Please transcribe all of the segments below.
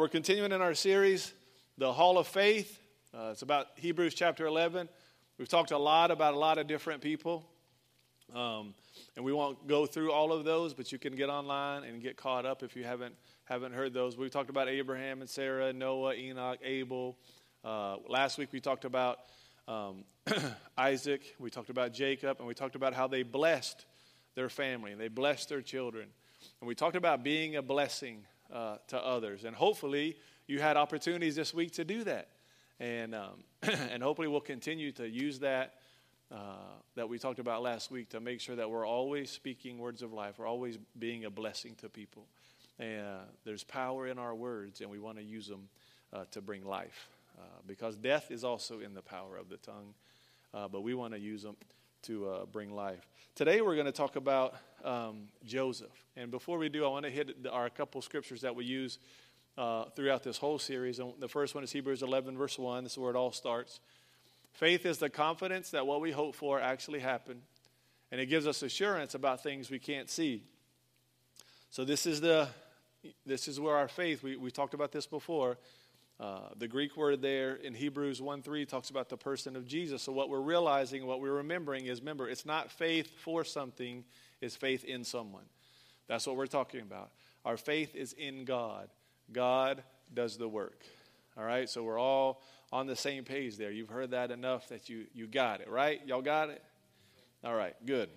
We're continuing in our series, The Hall of Faith. Uh, it's about Hebrews chapter 11. We've talked a lot about a lot of different people. Um, and we won't go through all of those, but you can get online and get caught up if you haven't, haven't heard those. We talked about Abraham and Sarah, Noah, Enoch, Abel. Uh, last week we talked about um, Isaac, we talked about Jacob, and we talked about how they blessed their family and they blessed their children. And we talked about being a blessing uh, to others. And hopefully, you had opportunities this week to do that. And, um, and hopefully, we'll continue to use that uh, that we talked about last week to make sure that we're always speaking words of life. We're always being a blessing to people. And uh, there's power in our words, and we want to use them uh, to bring life. Uh, because death is also in the power of the tongue, uh, but we want to use them to uh, bring life. Today we're going to talk about um, Joseph. And before we do, I want to hit our couple scriptures that we use uh, throughout this whole series. And the first one is Hebrews 11, verse 1. This is where it all starts. Faith is the confidence that what we hope for actually happened, and it gives us assurance about things we can't see. So this is the this is where our faith. We we talked about this before. Uh, the Greek word there in Hebrews 1 3 talks about the person of Jesus. So, what we're realizing, what we're remembering is remember, it's not faith for something, it's faith in someone. That's what we're talking about. Our faith is in God. God does the work. All right? So, we're all on the same page there. You've heard that enough that you, you got it, right? Y'all got it? All right, good.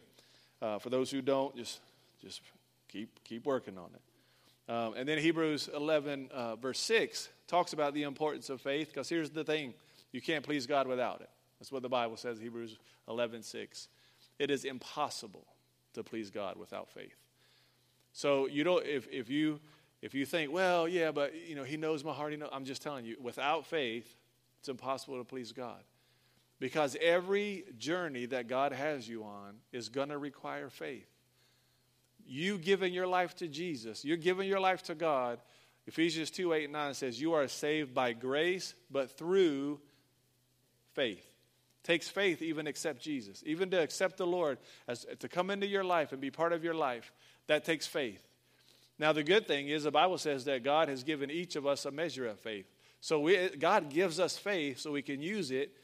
Uh, for those who don't, just, just keep, keep working on it. Um, and then Hebrews 11, uh, verse 6 talks about the importance of faith because here's the thing you can't please God without it. That's what the Bible says, Hebrews 11 6. It is impossible to please God without faith. So you don't if, if you if you think, well, yeah, but you know, he knows my heart, he knows, I'm just telling you, without faith, it's impossible to please God. Because every journey that God has you on is going to require faith. You giving your life to Jesus, you're giving your life to God, Ephesians 2 8 and 9 says, You are saved by grace, but through faith. takes faith even accept Jesus. Even to accept the Lord, as, to come into your life and be part of your life, that takes faith. Now, the good thing is, the Bible says that God has given each of us a measure of faith. So we, God gives us faith so we can use it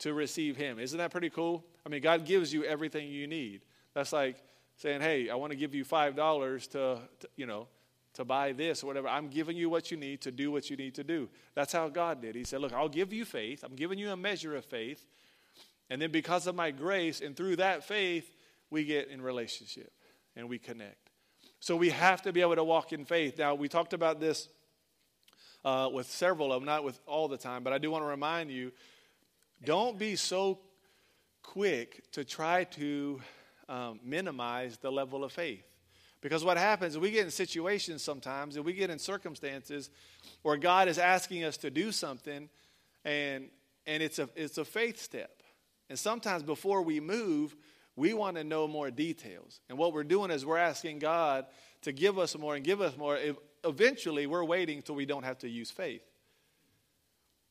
to receive Him. Isn't that pretty cool? I mean, God gives you everything you need. That's like saying, hey, I want to give you $5 to, to you know, to buy this or whatever. I'm giving you what you need to do what you need to do. That's how God did. He said, Look, I'll give you faith. I'm giving you a measure of faith. And then because of my grace and through that faith, we get in relationship and we connect. So we have to be able to walk in faith. Now, we talked about this uh, with several of them, not with all the time, but I do want to remind you don't be so quick to try to um, minimize the level of faith. Because what happens is we get in situations sometimes and we get in circumstances where God is asking us to do something and and it's a it's a faith step. And sometimes before we move, we want to know more details. And what we're doing is we're asking God to give us more and give us more. Eventually, we're waiting till we don't have to use faith.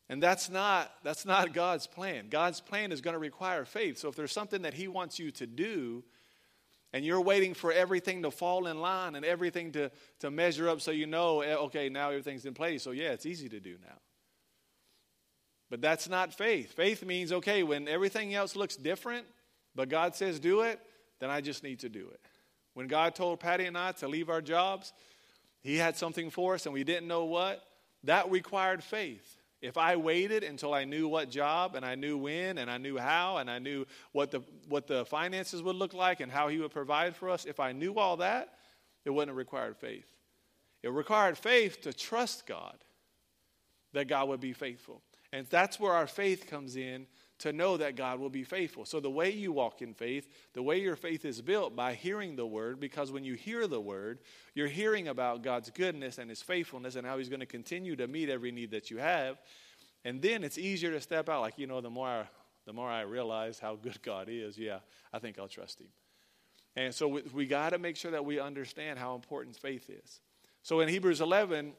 And that's not that's not God's plan. God's plan is going to require faith. So if there's something that he wants you to do, and you're waiting for everything to fall in line and everything to, to measure up so you know, eh, okay, now everything's in place. So, yeah, it's easy to do now. But that's not faith. Faith means, okay, when everything else looks different, but God says do it, then I just need to do it. When God told Patty and I to leave our jobs, He had something for us and we didn't know what. That required faith. If I waited until I knew what job and I knew when and I knew how and I knew what the, what the finances would look like and how He would provide for us, if I knew all that, it wouldn't have required faith. It required faith to trust God that God would be faithful. And that's where our faith comes in to know that God will be faithful. So, the way you walk in faith, the way your faith is built by hearing the word, because when you hear the word, you're hearing about God's goodness and his faithfulness and how he's going to continue to meet every need that you have. And then it's easier to step out. Like, you know, the more I, the more I realize how good God is, yeah, I think I'll trust him. And so we, we got to make sure that we understand how important faith is. So in Hebrews 11,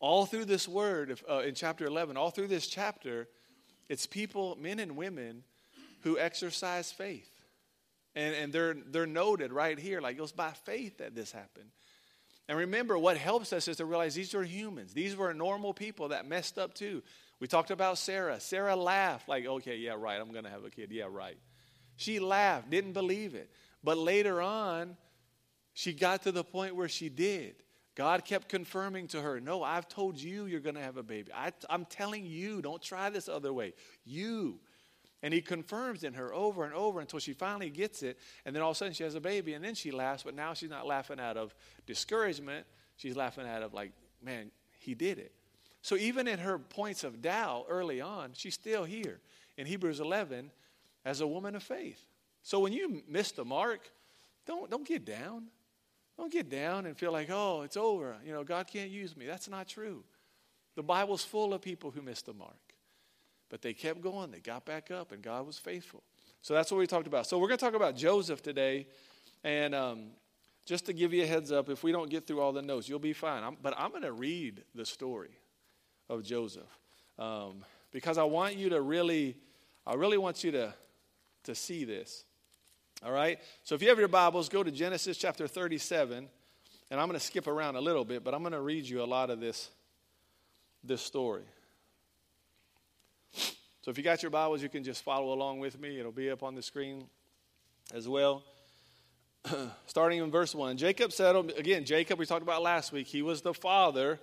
all through this word, uh, in chapter 11, all through this chapter, it's people, men and women, who exercise faith. And, and they're, they're noted right here, like it was by faith that this happened. And remember, what helps us is to realize these are humans. These were normal people that messed up too. We talked about Sarah. Sarah laughed, like, okay, yeah, right, I'm going to have a kid. Yeah, right. She laughed, didn't believe it. But later on, she got to the point where she did. God kept confirming to her, No, I've told you you're going to have a baby. I, am telling you, don't try this other way. You. And he confirms in her over and over until she finally gets it. And then all of a sudden she has a baby. And then she laughs, but now she's not laughing out of discouragement. She's laughing out of, like, man, he did it. So even in her points of doubt early on, she's still here in Hebrews 11 as a woman of faith. So when you miss the mark, don't, don't get down. Don't get down and feel like, oh, it's over. You know, God can't use me. That's not true. The Bible's full of people who missed the mark. But they kept going, they got back up, and God was faithful. So that's what we talked about. So we're going to talk about Joseph today. And um, just to give you a heads up, if we don't get through all the notes, you'll be fine. I'm, but I'm going to read the story of Joseph um, because I want you to really, I really want you to, to see this. All right? So if you have your Bibles, go to Genesis chapter 37. And I'm going to skip around a little bit, but I'm going to read you a lot of this, this story. So if you got your Bibles, you can just follow along with me. It'll be up on the screen as well. Starting in verse 1. Jacob settled, again, Jacob, we talked about last week, he was the father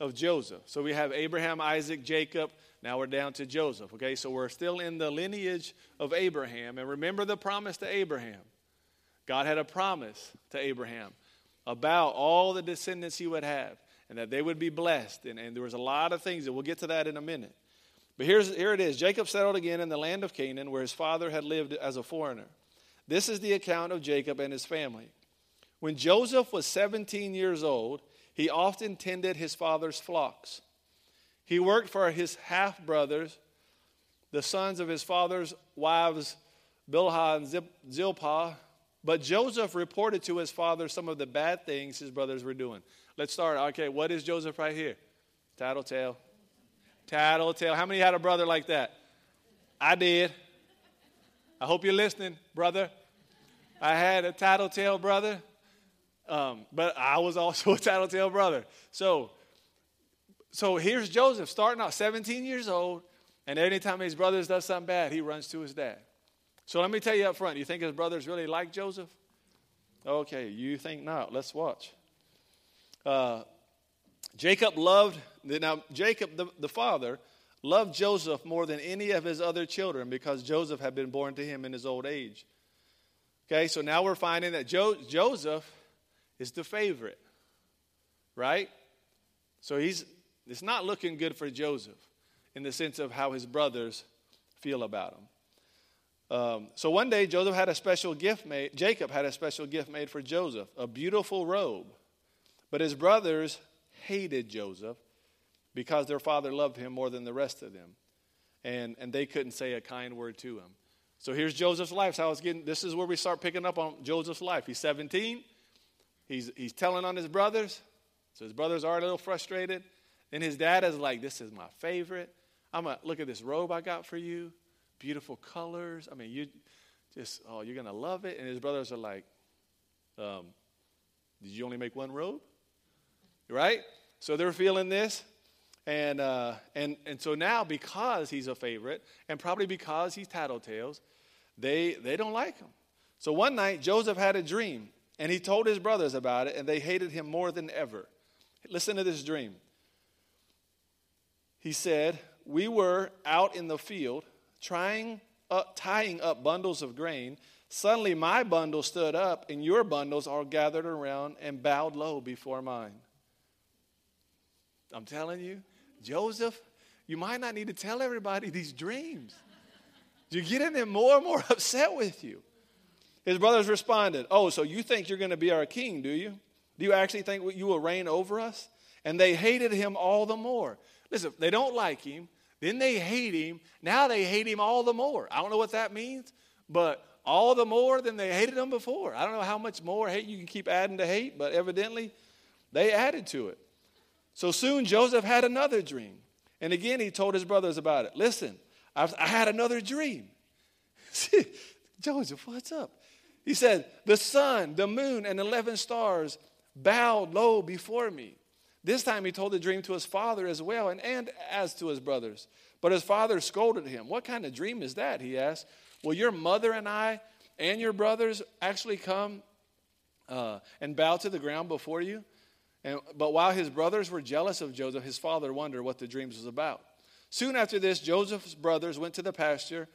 of Joseph. So we have Abraham, Isaac, Jacob. Now we're down to Joseph. Okay, so we're still in the lineage of Abraham. And remember the promise to Abraham. God had a promise to Abraham about all the descendants he would have and that they would be blessed. And, and there was a lot of things, and we'll get to that in a minute. But here's, here it is Jacob settled again in the land of Canaan, where his father had lived as a foreigner. This is the account of Jacob and his family. When Joseph was 17 years old, he often tended his father's flocks. He worked for his half brothers, the sons of his father's wives, Bilhah and Zilpah. But Joseph reported to his father some of the bad things his brothers were doing. Let's start. Okay, what is Joseph right here? Tattletale. Tattletale. How many had a brother like that? I did. I hope you're listening, brother. I had a tattletale brother, um, but I was also a tattletale brother. So, so here's Joseph starting out 17 years old, and anytime his brothers does something bad, he runs to his dad. So let me tell you up front, you think his brothers really like Joseph? Okay, you think not. Let's watch. Uh, Jacob loved, now Jacob, the, the father, loved Joseph more than any of his other children because Joseph had been born to him in his old age. Okay, so now we're finding that jo- Joseph is the favorite, right? So he's, it's not looking good for Joseph in the sense of how his brothers feel about him. Um, so one day, Joseph had a special gift made, Jacob had a special gift made for Joseph, a beautiful robe. But his brothers hated Joseph because their father loved him more than the rest of them. And, and they couldn't say a kind word to him. So here's Joseph's life. So I was getting, this is where we start picking up on Joseph's life. He's 17. He's, he's telling on his brothers. So his brothers are a little frustrated. Then his dad is like, This is my favorite. I'm going to look at this robe I got for you. Beautiful colors. I mean, you just, oh, you're going to love it. And his brothers are like, um, Did you only make one robe? right? So they're feeling this. And, uh, and, and so now, because he's a favorite, and probably because he's tattletales, they, they don't like him. So one night, Joseph had a dream, and he told his brothers about it, and they hated him more than ever. Listen to this dream. He said, We were out in the field trying up, tying up bundles of grain. Suddenly, my bundle stood up, and your bundles all gathered around and bowed low before mine. I'm telling you, Joseph, you might not need to tell everybody these dreams. You're getting them more and more upset with you. His brothers responded, Oh, so you think you're going to be our king, do you? Do you actually think you will reign over us? And they hated him all the more. Listen, they don't like him, then they hate him. Now they hate him all the more. I don't know what that means, but all the more than they hated him before. I don't know how much more hate you can keep adding to hate, but evidently they added to it. So soon Joseph had another dream. And again, he told his brothers about it. Listen, I've, I had another dream. Joseph, what's up? He said, The sun, the moon, and 11 stars bowed low before me. This time he told the dream to his father as well, and, and as to his brothers. But his father scolded him. What kind of dream is that? He asked. Will your mother and I and your brothers actually come uh, and bow to the ground before you? And, but while his brothers were jealous of Joseph, his father wondered what the dreams was about. Soon after this, Joseph's brothers went to the pasture,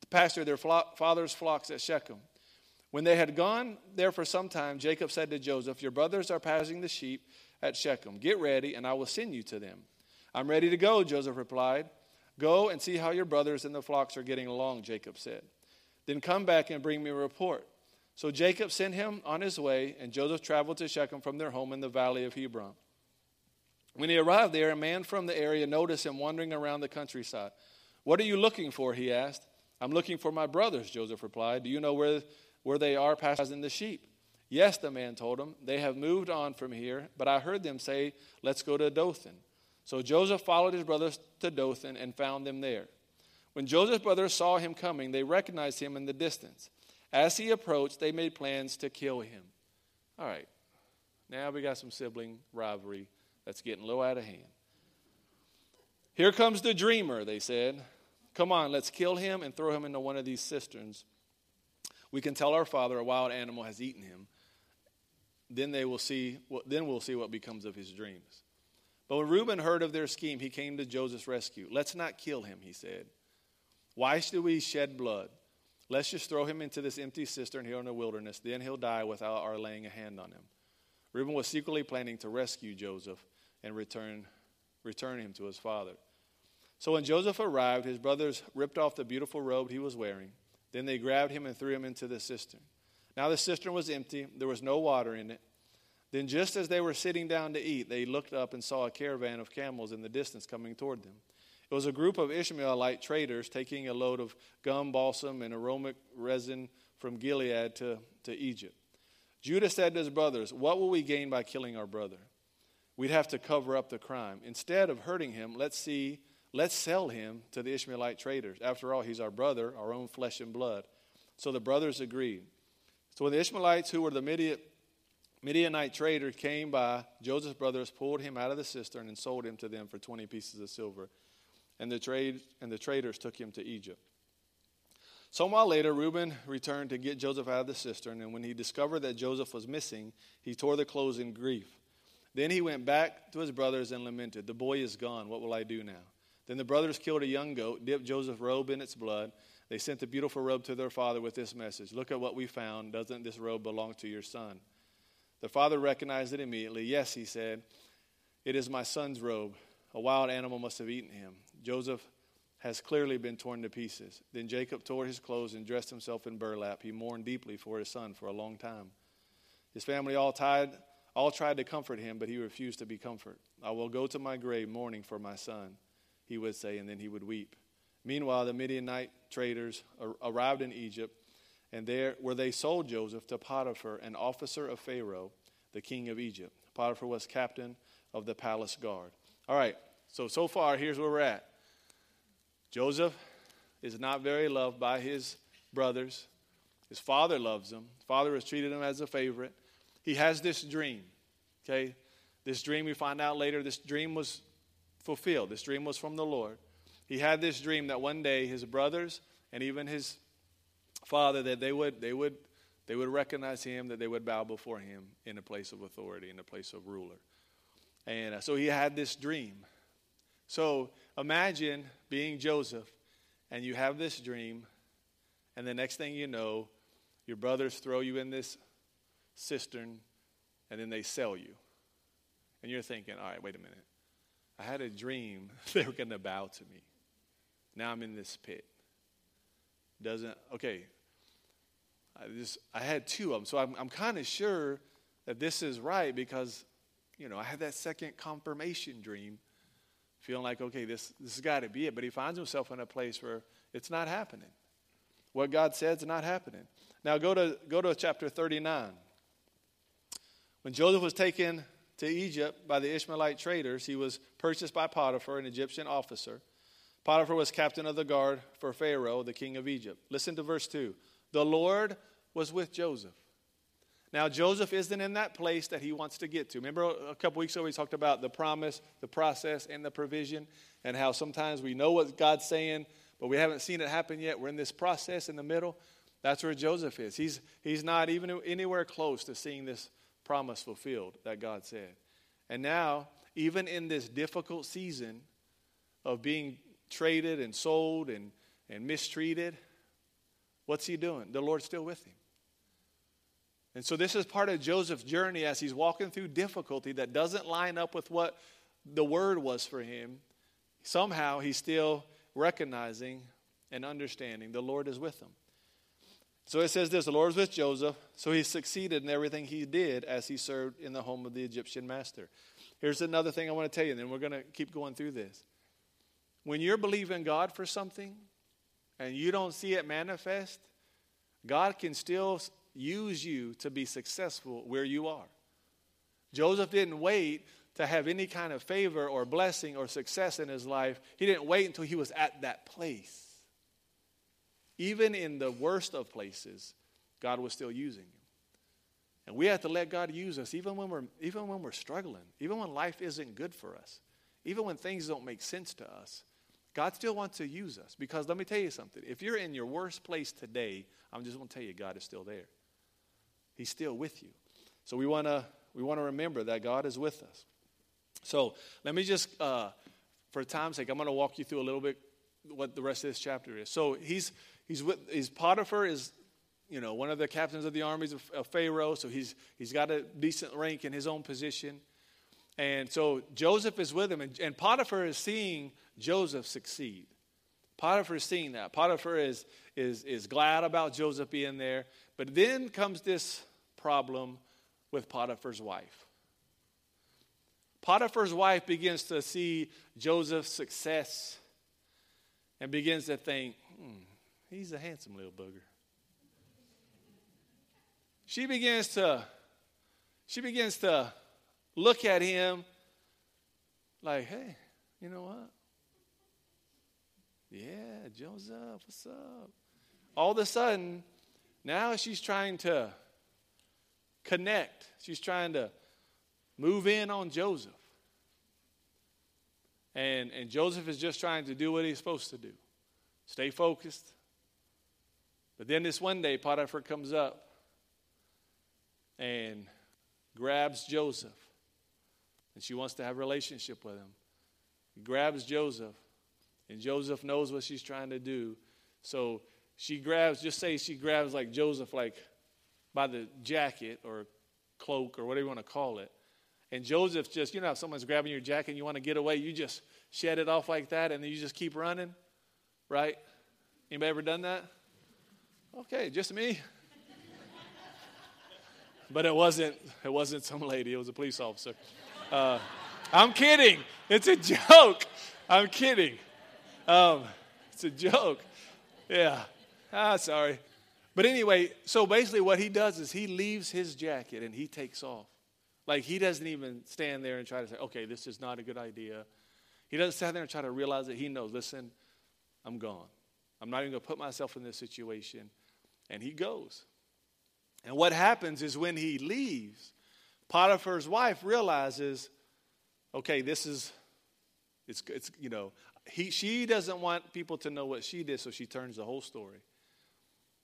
to pasture their father's flocks at Shechem. When they had gone there for some time, Jacob said to Joseph, Your brothers are pasturing the sheep at Shechem. Get ready, and I will send you to them. I'm ready to go, Joseph replied. Go and see how your brothers and the flocks are getting along, Jacob said. Then come back and bring me a report. So Jacob sent him on his way, and Joseph traveled to Shechem from their home in the valley of Hebron. When he arrived there, a man from the area noticed him wandering around the countryside. What are you looking for? he asked. I'm looking for my brothers, Joseph replied. Do you know where, where they are pasturing the sheep? Yes, the man told him. They have moved on from here, but I heard them say, Let's go to Dothan. So Joseph followed his brothers to Dothan and found them there. When Joseph's brothers saw him coming, they recognized him in the distance. As he approached, they made plans to kill him. All right, now we got some sibling rivalry that's getting a little out of hand. Here comes the dreamer, they said. Come on, let's kill him and throw him into one of these cisterns. We can tell our father a wild animal has eaten him. Then they will see. Then we'll see what becomes of his dreams. But when Reuben heard of their scheme, he came to Joseph's rescue. Let's not kill him, he said. Why should we shed blood? Let's just throw him into this empty cistern here in the wilderness. Then he'll die without our laying a hand on him. Reuben was secretly planning to rescue Joseph and return, return him to his father. So when Joseph arrived, his brothers ripped off the beautiful robe he was wearing. Then they grabbed him and threw him into the cistern. Now the cistern was empty, there was no water in it. Then, just as they were sitting down to eat, they looked up and saw a caravan of camels in the distance coming toward them. It was a group of Ishmaelite traders taking a load of gum, balsam, and aromatic resin from Gilead to, to Egypt. Judah said to his brothers, What will we gain by killing our brother? We'd have to cover up the crime. Instead of hurting him, let's see, let's sell him to the Ishmaelite traders. After all, he's our brother, our own flesh and blood. So the brothers agreed. So when the Ishmaelites, who were the Midian, Midianite trader, came by, Joseph's brothers pulled him out of the cistern and sold him to them for 20 pieces of silver and the, trade, and the traders took him to Egypt. Some while later, Reuben returned to get Joseph out of the cistern, and when he discovered that Joseph was missing, he tore the clothes in grief. Then he went back to his brothers and lamented, The boy is gone. What will I do now? Then the brothers killed a young goat, dipped Joseph's robe in its blood. They sent the beautiful robe to their father with this message Look at what we found. Doesn't this robe belong to your son? The father recognized it immediately. Yes, he said, It is my son's robe. A wild animal must have eaten him. Joseph has clearly been torn to pieces. Then Jacob tore his clothes and dressed himself in burlap. He mourned deeply for his son for a long time. His family all tied all tried to comfort him, but he refused to be comforted. I will go to my grave mourning for my son, he would say, and then he would weep. Meanwhile, the Midianite traders arrived in Egypt, and there where they sold Joseph to Potiphar, an officer of Pharaoh, the king of Egypt. Potiphar was captain of the palace guard. All right, so, so far, here's where we're at. Joseph is not very loved by his brothers. His father loves him. Father has treated him as a favorite. He has this dream, okay? This dream, we find out later, this dream was fulfilled. This dream was from the Lord. He had this dream that one day his brothers and even his father, that they would, they would, they would recognize him, that they would bow before him in a place of authority, in a place of ruler. And uh, so he had this dream. So imagine being Joseph and you have this dream, and the next thing you know, your brothers throw you in this cistern and then they sell you. And you're thinking, all right, wait a minute. I had a dream they were going to bow to me. Now I'm in this pit. Doesn't, okay. I just, I had two of them. So I'm, I'm kind of sure that this is right because, you know, I had that second confirmation dream feeling like, okay, this, this has got to be it. But he finds himself in a place where it's not happening. What God said is not happening. Now go to, go to chapter 39. When Joseph was taken to Egypt by the Ishmaelite traders, he was purchased by Potiphar, an Egyptian officer. Potiphar was captain of the guard for Pharaoh, the king of Egypt. Listen to verse 2. The Lord was with Joseph. Now, Joseph isn't in that place that he wants to get to. Remember a couple weeks ago, we talked about the promise, the process, and the provision, and how sometimes we know what God's saying, but we haven't seen it happen yet. We're in this process in the middle. That's where Joseph is. He's, he's not even anywhere close to seeing this promise fulfilled that God said. And now, even in this difficult season of being traded and sold and, and mistreated, what's he doing? The Lord's still with him. And so, this is part of Joseph's journey as he's walking through difficulty that doesn't line up with what the word was for him. Somehow, he's still recognizing and understanding the Lord is with him. So it says this the Lord was with Joseph, so he succeeded in everything he did as he served in the home of the Egyptian master. Here's another thing I want to tell you, and then we're going to keep going through this. When you're believing God for something and you don't see it manifest, God can still use you to be successful where you are. Joseph didn't wait to have any kind of favor or blessing or success in his life. He didn't wait until he was at that place. Even in the worst of places, God was still using him. And we have to let God use us even when we're even when we're struggling, even when life isn't good for us, even when things don't make sense to us. God still wants to use us because let me tell you something. If you're in your worst place today, I'm just going to tell you God is still there. He's still with you. So we want to we want to remember that God is with us. So let me just, uh, for time's sake, I'm going to walk you through a little bit what the rest of this chapter is. So he's he's with he's Potiphar is you know one of the captains of the armies of, of Pharaoh. So he's he's got a decent rank in his own position. And so Joseph is with him, and, and Potiphar is seeing Joseph succeed. Potiphar is seeing that. Potiphar is, is, is glad about Joseph being there. But then comes this problem with Potiphar's wife. Potiphar's wife begins to see Joseph's success and begins to think, hmm, he's a handsome little booger. She begins to she begins to look at him like, hey, you know what? Yeah, Joseph, what's up? All of a sudden, now she's trying to connect. She's trying to move in on Joseph. And, and Joseph is just trying to do what he's supposed to do stay focused. But then this one day, Potiphar comes up and grabs Joseph. And she wants to have a relationship with him. He grabs Joseph, and Joseph knows what she's trying to do. So she grabs, just say she grabs like Joseph, like by the jacket or cloak or whatever you want to call it. And Joseph just, you know, if someone's grabbing your jacket and you want to get away, you just shed it off like that and then you just keep running, right? Anybody ever done that? Okay, just me. but it wasn't. It wasn't some lady. It was a police officer. Uh, I'm kidding. It's a joke. I'm kidding. Um, it's a joke. Yeah. Ah, sorry. But anyway, so basically what he does is he leaves his jacket and he takes off. Like he doesn't even stand there and try to say, okay, this is not a good idea. He doesn't stand there and try to realize that he knows, listen, I'm gone. I'm not even going to put myself in this situation. And he goes. And what happens is when he leaves, Potiphar's wife realizes, okay, this is, it's, it's you know, he, she doesn't want people to know what she did, so she turns the whole story.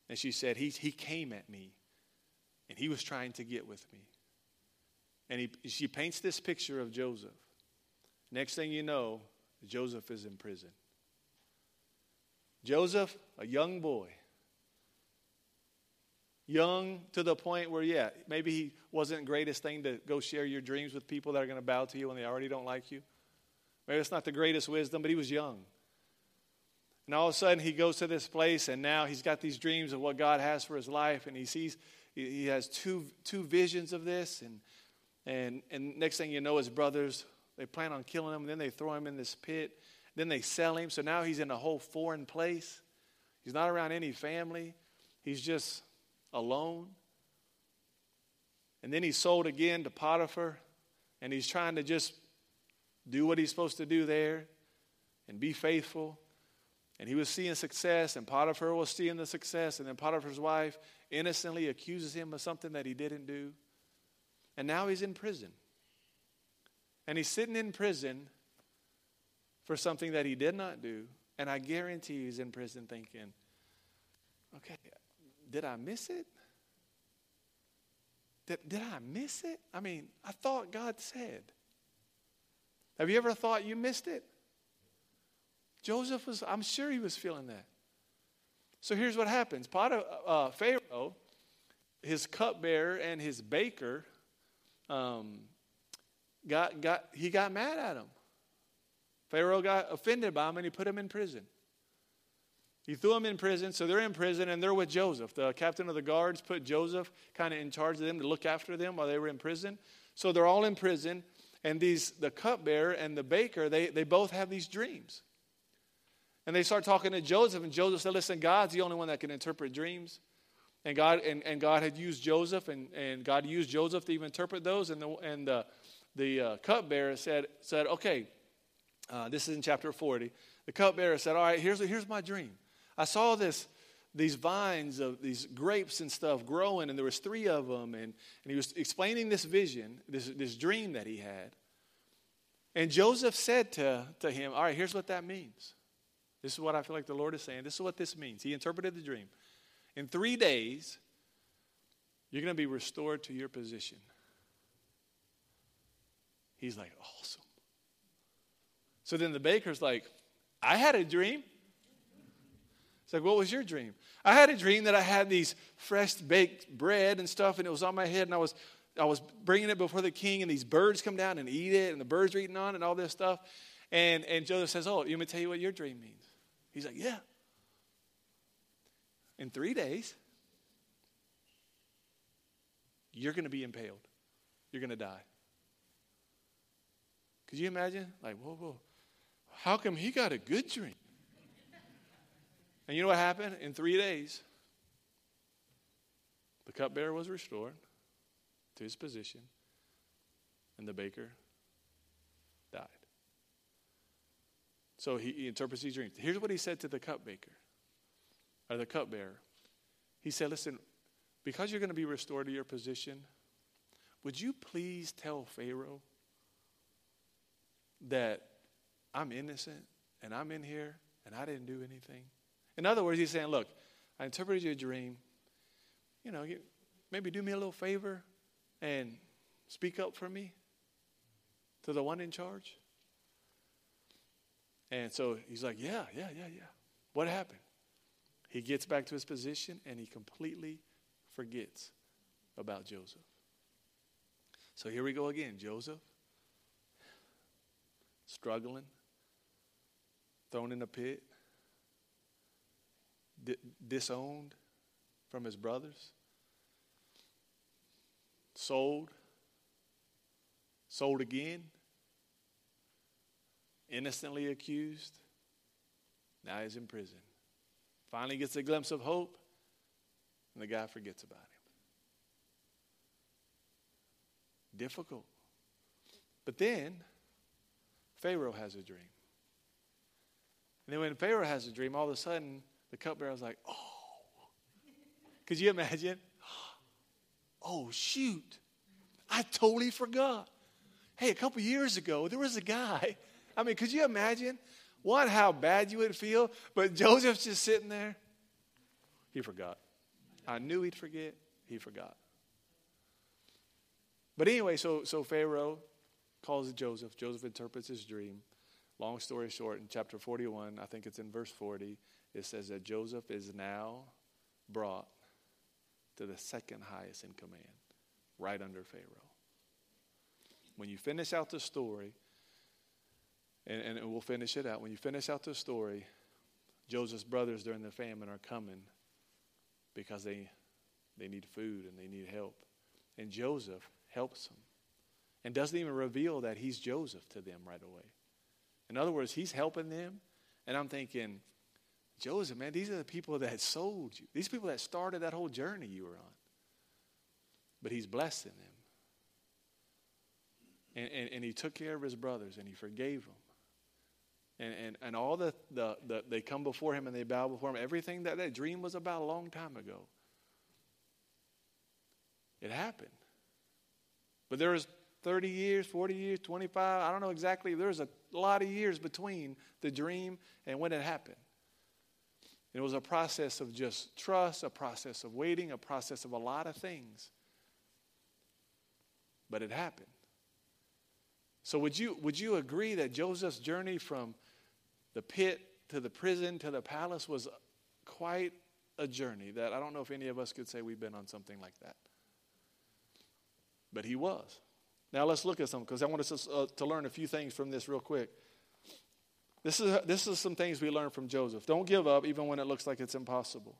And she said, he, he came at me, and he was trying to get with me. And he, she paints this picture of Joseph. Next thing you know, Joseph is in prison. Joseph, a young boy, young to the point where, yeah, maybe he wasn't the greatest thing to go share your dreams with people that are going to bow to you when they already don't like you. Maybe it's not the greatest wisdom, but he was young. And all of a sudden, he goes to this place, and now he's got these dreams of what God has for his life, and he sees he has two two visions of this, and and and next thing you know, his brothers they plan on killing him, and then they throw him in this pit, then they sell him. So now he's in a whole foreign place. He's not around any family. He's just alone. And then he's sold again to Potiphar, and he's trying to just do what he's supposed to do there and be faithful. And he was seeing success, and Potiphar was seeing the success, and then Potiphar's wife innocently accuses him of something that he didn't do. And now he's in prison. And he's sitting in prison for something that he did not do. And I guarantee he's in prison thinking, okay, did I miss it? Did, did I miss it? I mean, I thought God said. Have you ever thought you missed it? Joseph was, I'm sure he was feeling that. So here's what happens Pot, uh, Pharaoh, his cupbearer, and his baker, um, got, got, he got mad at him. Pharaoh got offended by him and he put him in prison. He threw them in prison, so they're in prison and they're with Joseph. The captain of the guards put Joseph kind of in charge of them to look after them while they were in prison. So they're all in prison, and these the cupbearer and the baker, they, they both have these dreams. And they start talking to Joseph, and Joseph said, Listen, God's the only one that can interpret dreams. And God, and, and God had used Joseph, and, and God used Joseph to even interpret those. And the, and the, the uh, cupbearer said, said, Okay, uh, this is in chapter 40. The cupbearer said, All right, here's, here's my dream. I saw this, these vines of these grapes and stuff growing, and there was three of them. And, and he was explaining this vision, this, this dream that he had. And Joseph said to, to him, All right, here's what that means. This is what I feel like the Lord is saying. This is what this means. He interpreted the dream. In three days, you're going to be restored to your position. He's like, awesome. So then the baker's like, I had a dream. It's like, what was your dream? I had a dream that I had these fresh baked bread and stuff, and it was on my head, and I was I was bringing it before the king, and these birds come down and eat it, and the birds are eating on it, and all this stuff. And and Joseph says, "Oh, you want me to tell you what your dream means?" He's like, Yeah. In three days, you're going to be impaled. You're going to die. Could you imagine? Like, whoa, whoa. How come he got a good dream? And you know what happened? In three days, the cupbearer was restored to his position, and the baker died. So he, he interprets these dreams. Here's what he said to the cupbaker, or the cupbearer. He said, Listen, because you're going to be restored to your position, would you please tell Pharaoh that I'm innocent and I'm in here and I didn't do anything? In other words, he's saying, Look, I interpreted your dream. You know, maybe do me a little favor and speak up for me to the one in charge. And so he's like, Yeah, yeah, yeah, yeah. What happened? He gets back to his position and he completely forgets about Joseph. So here we go again. Joseph, struggling, thrown in a pit, di- disowned from his brothers, sold, sold again innocently accused. Now he's in prison. Finally gets a glimpse of hope, and the guy forgets about him. Difficult. But then, Pharaoh has a dream. And then when Pharaoh has a dream, all of a sudden, the cupbearer was like, oh. Could you imagine? Oh, shoot. I totally forgot. Hey, a couple years ago, there was a guy I mean, could you imagine? What, how bad you would feel, but Joseph's just sitting there. He forgot. I knew he'd forget. He forgot. But anyway, so, so Pharaoh calls Joseph. Joseph interprets his dream. Long story short, in chapter 41, I think it's in verse 40, it says that Joseph is now brought to the second highest in command, right under Pharaoh. When you finish out the story, and, and we'll finish it out. When you finish out the story, Joseph's brothers during the famine are coming because they, they need food and they need help. And Joseph helps them and doesn't even reveal that he's Joseph to them right away. In other words, he's helping them. And I'm thinking, Joseph, man, these are the people that sold you. These people that started that whole journey you were on. But he's blessing them. And, and, and he took care of his brothers and he forgave them. And, and, and all the, the, the, they come before him and they bow before him. Everything that that dream was about a long time ago. It happened. But there was 30 years, 40 years, 25, I don't know exactly. There was a lot of years between the dream and when it happened. It was a process of just trust, a process of waiting, a process of a lot of things. But it happened. So would you would you agree that Joseph's journey from the pit to the prison to the palace was quite a journey that I don't know if any of us could say we've been on something like that. But he was. Now let's look at some because I want us uh, to learn a few things from this real quick. This is, this is some things we learn from Joseph. Don't give up even when it looks like it's impossible.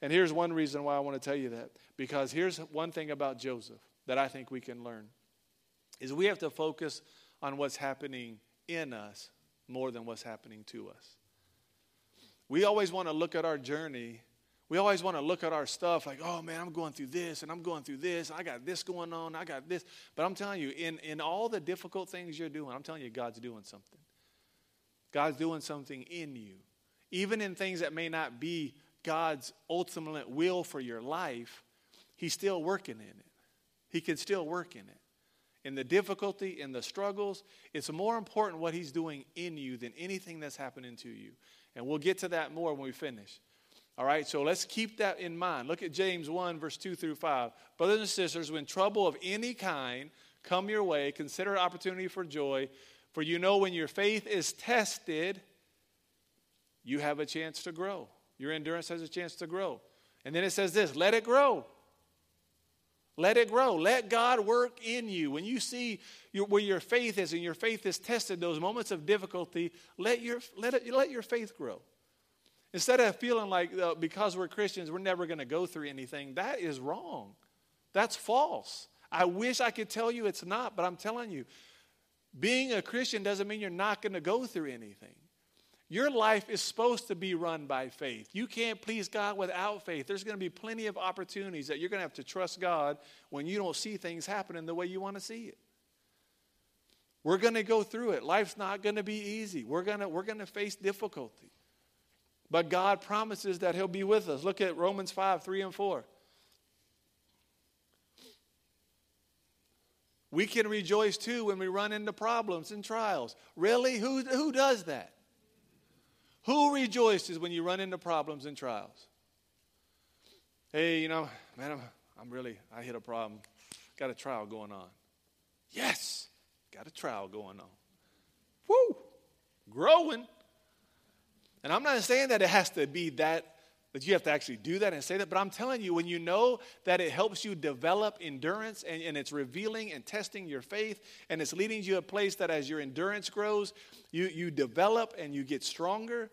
And here's one reason why I want to tell you that. Because here's one thing about Joseph that I think we can learn is we have to focus on what's happening in us more than what's happening to us. We always want to look at our journey we always want to look at our stuff like, oh man, I'm going through this and I'm going through this. I got this going on. I got this. But I'm telling you, in, in all the difficult things you're doing, I'm telling you, God's doing something. God's doing something in you. Even in things that may not be God's ultimate will for your life, He's still working in it. He can still work in it. In the difficulty, in the struggles, it's more important what He's doing in you than anything that's happening to you. And we'll get to that more when we finish. All right, so let's keep that in mind. Look at James 1, verse 2 through 5. Brothers and sisters, when trouble of any kind come your way, consider opportunity for joy, for you know when your faith is tested, you have a chance to grow. Your endurance has a chance to grow. And then it says this let it grow. Let it grow. Let God work in you. When you see your, where your faith is and your faith is tested, those moments of difficulty, let your, let it, let your faith grow. Instead of feeling like uh, because we're Christians, we're never going to go through anything, that is wrong. That's false. I wish I could tell you it's not, but I'm telling you, being a Christian doesn't mean you're not going to go through anything. Your life is supposed to be run by faith. You can't please God without faith. There's going to be plenty of opportunities that you're going to have to trust God when you don't see things happening the way you want to see it. We're going to go through it. Life's not going to be easy. We're going to, we're going to face difficulty. But God promises that He'll be with us. Look at Romans 5 3 and 4. We can rejoice too when we run into problems and trials. Really? Who, who does that? Who rejoices when you run into problems and trials? Hey, you know, man, I'm, I'm really, I hit a problem. Got a trial going on. Yes, got a trial going on. Woo! Growing. And I'm not saying that it has to be that, that you have to actually do that and say that, but I'm telling you, when you know that it helps you develop endurance and, and it's revealing and testing your faith and it's leading you to a place that as your endurance grows, you, you develop and you get stronger.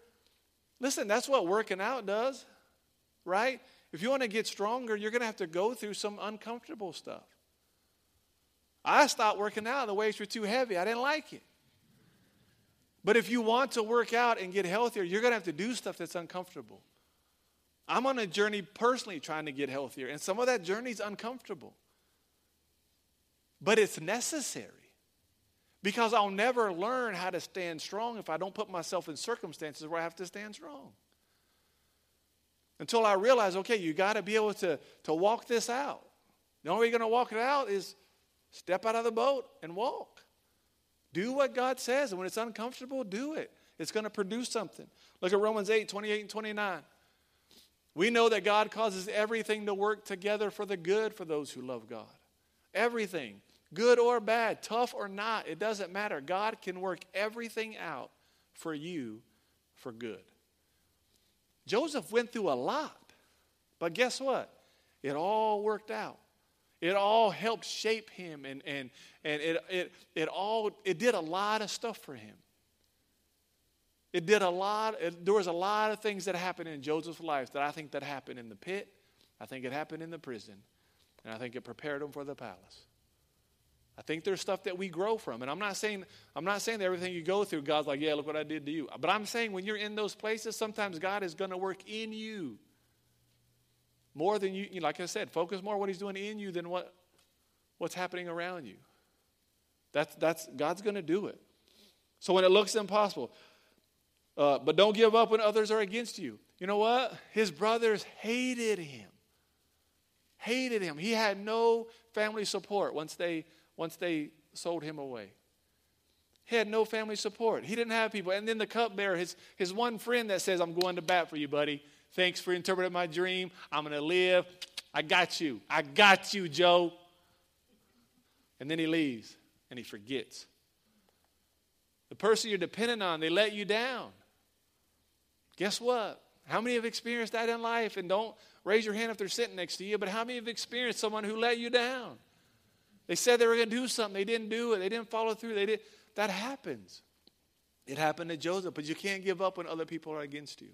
Listen, that's what working out does, right? If you want to get stronger, you're going to have to go through some uncomfortable stuff. I stopped working out. The weights were too heavy. I didn't like it. But if you want to work out and get healthier, you're going to have to do stuff that's uncomfortable. I'm on a journey personally trying to get healthier, and some of that journey is uncomfortable. But it's necessary because I'll never learn how to stand strong if I don't put myself in circumstances where I have to stand strong. Until I realize, okay, you got to be able to, to walk this out. The only way you're going to walk it out is step out of the boat and walk. Do what God says, and when it's uncomfortable, do it. It's going to produce something. Look at Romans 8 28 and 29. We know that God causes everything to work together for the good for those who love God. Everything, good or bad, tough or not, it doesn't matter. God can work everything out for you for good. Joseph went through a lot, but guess what? It all worked out. It all helped shape him and, and, and it, it, it all it did a lot of stuff for him. It did a lot, it, there was a lot of things that happened in Joseph's life that I think that happened in the pit, I think it happened in the prison, and I think it prepared him for the palace. I think there's stuff that we grow from. And I'm not saying I'm not saying that everything you go through, God's like, yeah, look what I did to you. But I'm saying when you're in those places, sometimes God is going to work in you more than you, like I said, focus more on what He's doing in you than what, what's happening around you. That's, that's God's going to do it. So when it looks impossible, Uh, but don't give up when others are against you. You know what? His brothers hated him. Hated him. He had no family support once they once they sold him away. He had no family support. He didn't have people. And then the cupbearer, his, his one friend that says, I'm going to bat for you, buddy. Thanks for interpreting my dream. I'm going to live. I got you. I got you, Joe. And then he leaves and he forgets. The person you're dependent on, they let you down. Guess what? How many have experienced that in life? And don't raise your hand if they're sitting next to you, but how many have experienced someone who let you down? They said they were going to do something, they didn't do it, they didn't follow through. They did. That happens. It happened to Joseph, but you can't give up when other people are against you.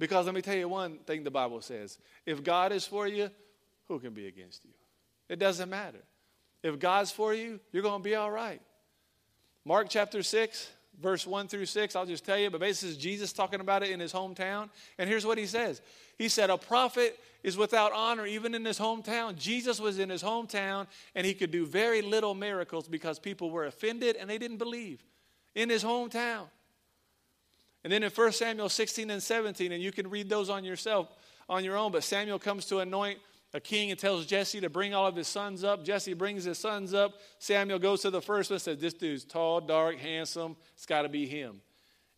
Because let me tell you one thing the Bible says if God is for you, who can be against you? It doesn't matter. If God's for you, you're going to be all right. Mark chapter 6, verse 1 through 6, I'll just tell you, but basically, is Jesus talking about it in his hometown. And here's what he says He said, A prophet is without honor even in his hometown. Jesus was in his hometown, and he could do very little miracles because people were offended and they didn't believe in his hometown. And then in 1 Samuel 16 and 17, and you can read those on yourself, on your own, but Samuel comes to anoint a king and tells Jesse to bring all of his sons up. Jesse brings his sons up. Samuel goes to the first one and says, This dude's tall, dark, handsome. It's got to be him.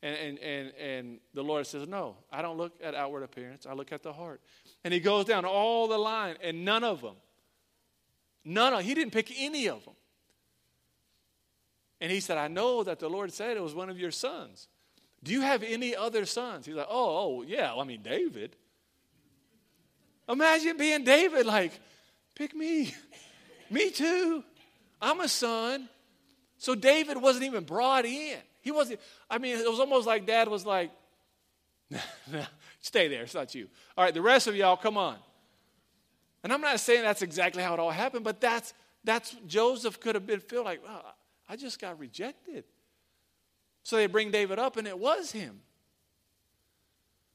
And, and, and, and the Lord says, No, I don't look at outward appearance, I look at the heart. And he goes down all the line, and none of them, none of he didn't pick any of them. And he said, I know that the Lord said it was one of your sons. Do you have any other sons? He's like, Oh, oh yeah, well, I mean, David. Imagine being David, like, pick me. me too. I'm a son. So David wasn't even brought in. He wasn't, I mean, it was almost like dad was like, stay there, it's not you. All right, the rest of y'all, come on. And I'm not saying that's exactly how it all happened, but that's that's Joseph could have been feel like, oh, I just got rejected. So they bring David up, and it was him.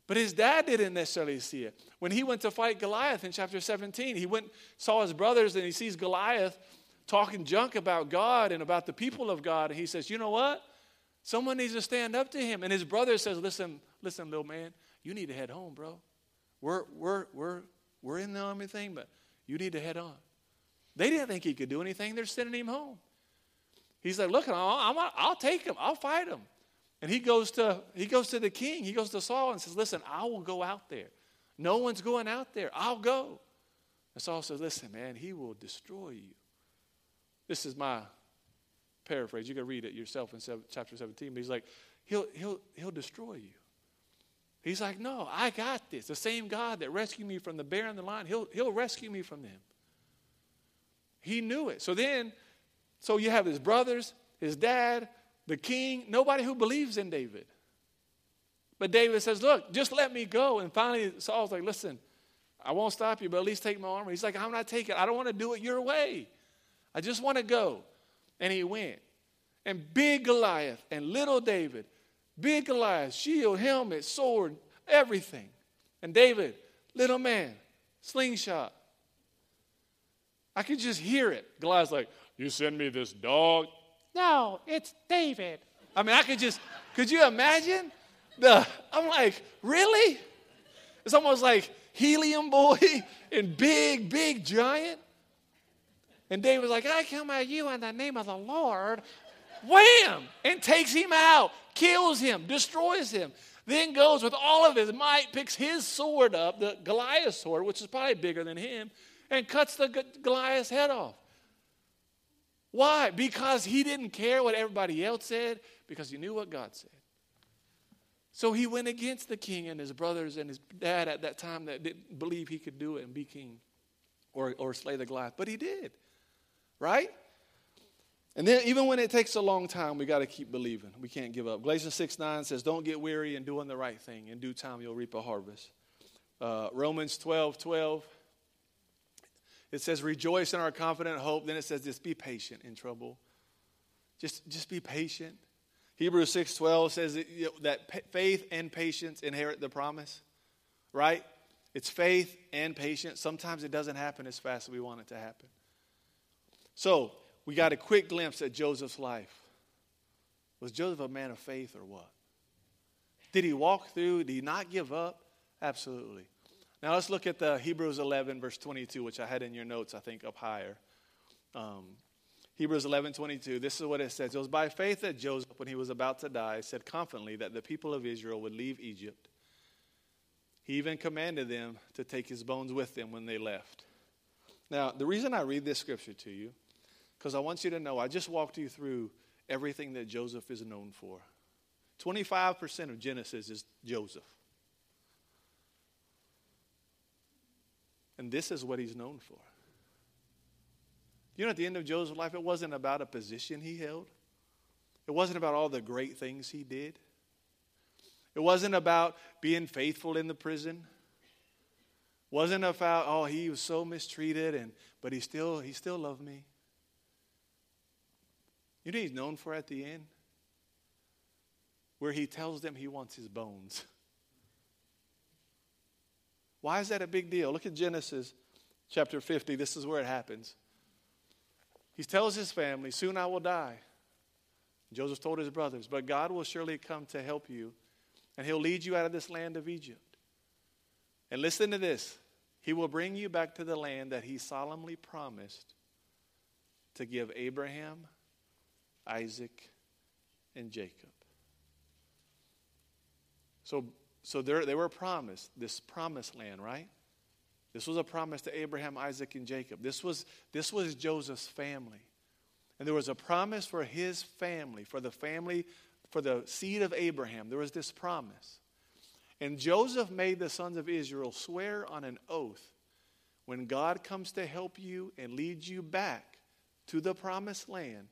But his dad didn't necessarily see it. When he went to fight Goliath in chapter 17, he went, saw his brothers, and he sees Goliath talking junk about God and about the people of God. And he says, You know what? Someone needs to stand up to him. And his brother says, Listen, listen, little man, you need to head home, bro. We're, we're, we're, we're in the army thing, but you need to head on. They didn't think he could do anything. They're sending him home. He's like, Look, I'll, I'll take him. I'll fight him. And he goes to he goes to the king. He goes to Saul and says, "Listen, I will go out there. No one's going out there. I'll go." And Saul says, "Listen, man, he will destroy you." This is my paraphrase. You can read it yourself in chapter 17. But he's like, "He'll he'll he'll destroy you." He's like, "No, I got this. The same God that rescued me from the bear and the lion, he'll he'll rescue me from them." He knew it. So then, so you have his brothers, his dad, the king, nobody who believes in David. But David says, Look, just let me go. And finally, Saul's like, Listen, I won't stop you, but at least take my armor. He's like, I'm not taking it. I don't want to do it your way. I just want to go. And he went. And big Goliath and little David, big Goliath, shield, helmet, sword, everything. And David, little man, slingshot. I could just hear it. Goliath's like, You send me this dog? No, it's David. I mean, I could just, could you imagine? The, I'm like, really? It's almost like Helium Boy and big, big giant. And David was like, I come at you in the name of the Lord. Wham! And takes him out, kills him, destroys him. Then goes with all of his might, picks his sword up, the Goliath sword, which is probably bigger than him, and cuts the Goliath's head off. Why? Because he didn't care what everybody else said, because he knew what God said. So he went against the king and his brothers and his dad at that time that didn't believe he could do it and be king or, or slay the Goliath. But he did, right? And then, even when it takes a long time, we got to keep believing. We can't give up. Galatians 6 9 says, Don't get weary in doing the right thing. In due time, you'll reap a harvest. Uh, Romans 12 12 it says, rejoice in our confident hope. Then it says, just be patient in trouble. Just, just be patient. Hebrews 6.12 says that, you know, that faith and patience inherit the promise, right? It's faith and patience. Sometimes it doesn't happen as fast as we want it to happen. So, we got a quick glimpse at Joseph's life. Was Joseph a man of faith or what? Did he walk through? Did he not give up? Absolutely. Now let's look at the Hebrews 11, verse 22, which I had in your notes, I think, up higher. Um, Hebrews 11, 22. This is what it says. It was by faith that Joseph, when he was about to die, said confidently that the people of Israel would leave Egypt. He even commanded them to take his bones with them when they left. Now, the reason I read this scripture to you, because I want you to know, I just walked you through everything that Joseph is known for. 25% of Genesis is Joseph. And this is what he's known for. You know, at the end of Joseph's life, it wasn't about a position he held, it wasn't about all the great things he did. It wasn't about being faithful in the prison. Wasn't about oh he was so mistreated and but he still he still loved me. You know he's known for at the end? Where he tells them he wants his bones. Why is that a big deal? Look at Genesis chapter 50. This is where it happens. He tells his family, Soon I will die. Joseph told his brothers, But God will surely come to help you, and he'll lead you out of this land of Egypt. And listen to this He will bring you back to the land that he solemnly promised to give Abraham, Isaac, and Jacob. So so they were promised this promised land, right? This was a promise to Abraham, Isaac, and Jacob. This was, this was Joseph's family. And there was a promise for his family, for the family, for the seed of Abraham. There was this promise. And Joseph made the sons of Israel swear on an oath when God comes to help you and lead you back to the promised land,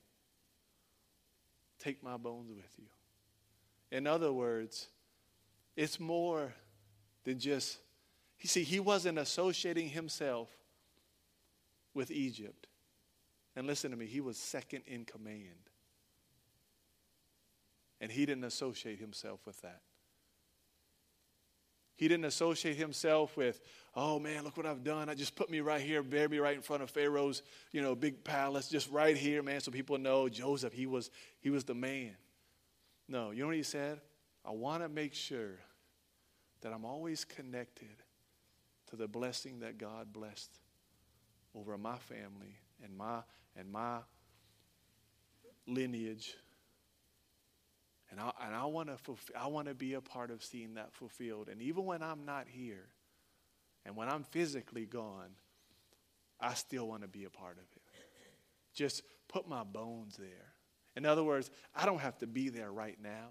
take my bones with you. In other words, it's more than just, you see, he wasn't associating himself with Egypt. And listen to me, he was second in command. And he didn't associate himself with that. He didn't associate himself with, oh man, look what I've done. I just put me right here, bear me right in front of Pharaoh's, you know, big palace, just right here, man, so people know Joseph, he was, he was the man. No, you know what he said? I want to make sure that I'm always connected to the blessing that God blessed over my family and my and my lineage. And I, and I want to I want to be a part of seeing that fulfilled. And even when I'm not here, and when I'm physically gone, I still want to be a part of it. Just put my bones there. In other words, I don't have to be there right now.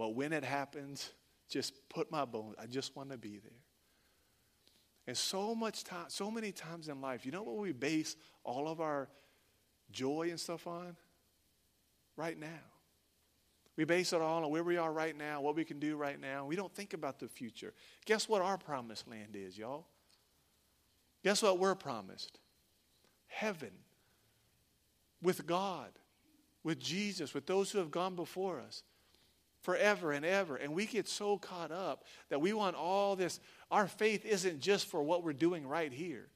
But when it happens, just put my bones. I just want to be there. And so much time, so many times in life, you know what we base all of our joy and stuff on? Right now. We base it all on where we are right now, what we can do right now. We don't think about the future. Guess what our promised land is, y'all? Guess what we're promised? Heaven. With God, with Jesus, with those who have gone before us forever and ever. And we get so caught up that we want all this. Our faith isn't just for what we're doing right here.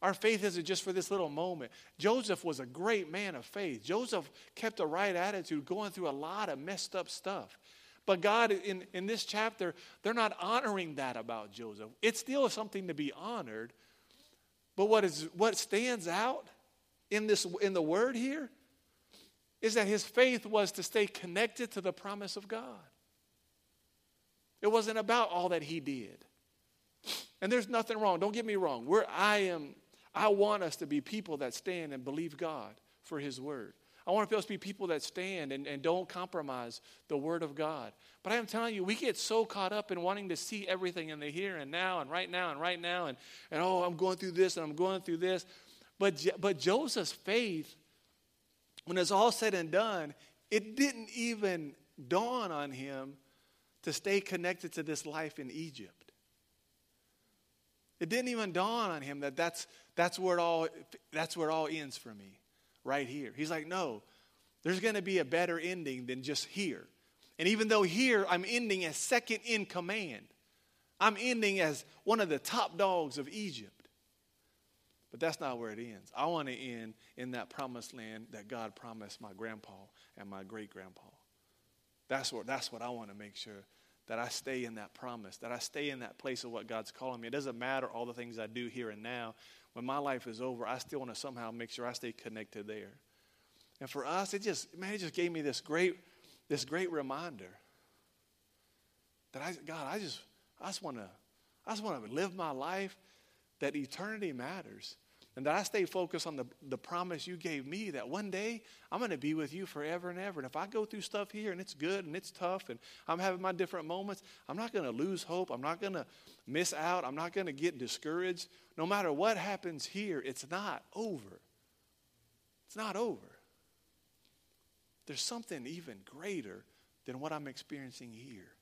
Our faith isn't just for this little moment. Joseph was a great man of faith. Joseph kept a right attitude going through a lot of messed up stuff. But God, in, in this chapter, they're not honoring that about Joseph. It's still something to be honored. But what, is, what stands out in, this, in the word here is that his faith was to stay connected to the promise of God. It wasn't about all that he did. And there's nothing wrong. Don't get me wrong. We're, I am I want us to be people that stand and believe God for his word. I want us to be people that stand and, and don't compromise the word of God. But I am telling you, we get so caught up in wanting to see everything in the here and now and right now and right now and, and oh, I'm going through this and I'm going through this. But, but Joseph's faith when it's all said and done, it didn't even dawn on him to stay connected to this life in Egypt. It didn't even dawn on him that that's, that's, where, it all, that's where it all ends for me, right here. He's like, no, there's going to be a better ending than just here. And even though here I'm ending as second in command, I'm ending as one of the top dogs of Egypt. But that's not where it ends. I want to end in that promised land that God promised my grandpa and my great grandpa. That's what, that's what I want to make sure that I stay in that promise, that I stay in that place of what God's calling me. It doesn't matter all the things I do here and now. When my life is over, I still want to somehow make sure I stay connected there. And for us, it just, man, it just gave me this great, this great reminder that I, God, I just, I just want to, I just want to live my life that eternity matters. And that I stay focused on the, the promise you gave me that one day I'm going to be with you forever and ever. And if I go through stuff here and it's good and it's tough and I'm having my different moments, I'm not going to lose hope. I'm not going to miss out. I'm not going to get discouraged. No matter what happens here, it's not over. It's not over. There's something even greater than what I'm experiencing here.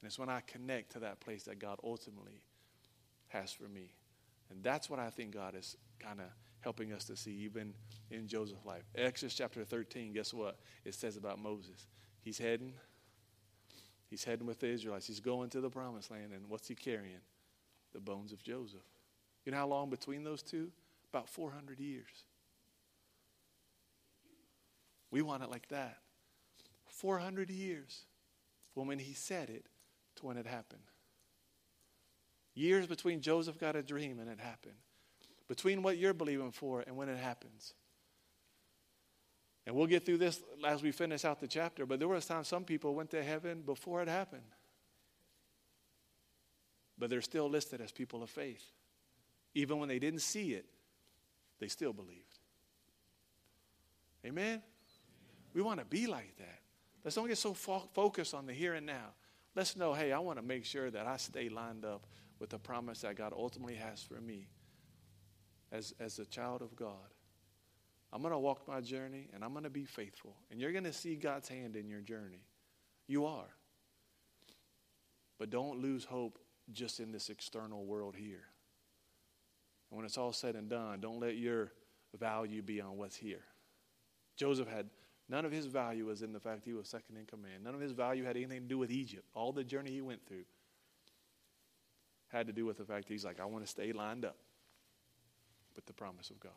And it's when I connect to that place that God ultimately has for me. And that's what I think God is kind of helping us to see, even in Joseph's life. Exodus chapter 13, guess what? It says about Moses. He's heading, he's heading with the Israelites. He's going to the promised land. And what's he carrying? The bones of Joseph. You know how long between those two? About 400 years. We want it like that. 400 years from when he said it to when it happened. Years between Joseph got a dream and it happened. Between what you're believing for and when it happens. And we'll get through this as we finish out the chapter, but there was times some people went to heaven before it happened. But they're still listed as people of faith. Even when they didn't see it, they still believed. Amen? We want to be like that. Let's don't get so fo- focused on the here and now. Let's know, hey, I want to make sure that I stay lined up with the promise that God ultimately has for me as, as a child of God. I'm going to walk my journey and I'm going to be faithful. And you're going to see God's hand in your journey. You are. But don't lose hope just in this external world here. And when it's all said and done, don't let your value be on what's here. Joseph had none of his value was in the fact he was second in command. None of his value had anything to do with Egypt. All the journey he went through had to do with the fact that he's like, I want to stay lined up with the promise of God.